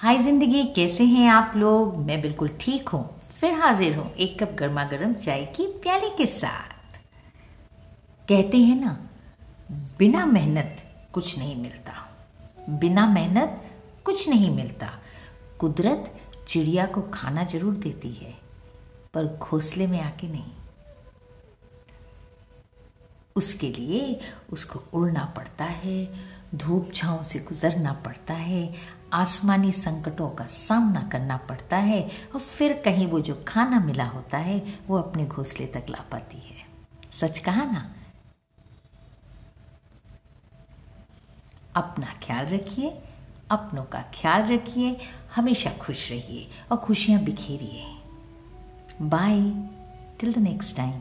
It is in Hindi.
हाय ज़िंदगी, कैसे हैं आप लोग? मैं बिल्कुल ठीक हूँ। फिर हाजिर हूँ एक कप गर्मा गर्म चाय की प्याली के साथ। कहते हैं ना, बिना मेहनत कुछ नहीं मिलता। बिना मेहनत कुछ नहीं मिलता। कुदरत चिड़िया को खाना ज़रूर देती है, पर घोंसले में आके नहीं। उसके लिए उसको उड़ना पड़ता है धूप छाँव से गुजरना पड़ता है, आसमानी संकटों का सामना करना पड़ता है और फिर कहीं वो जो खाना मिला होता है, वो अपने घोंसले तक ला पाती है। सच कहा ना? अपना ख्याल रखिए, अपनों का ख्याल रखिए, हमेशा खुश रहिए और खुशियाँ बिखेरिए। Bye till the next time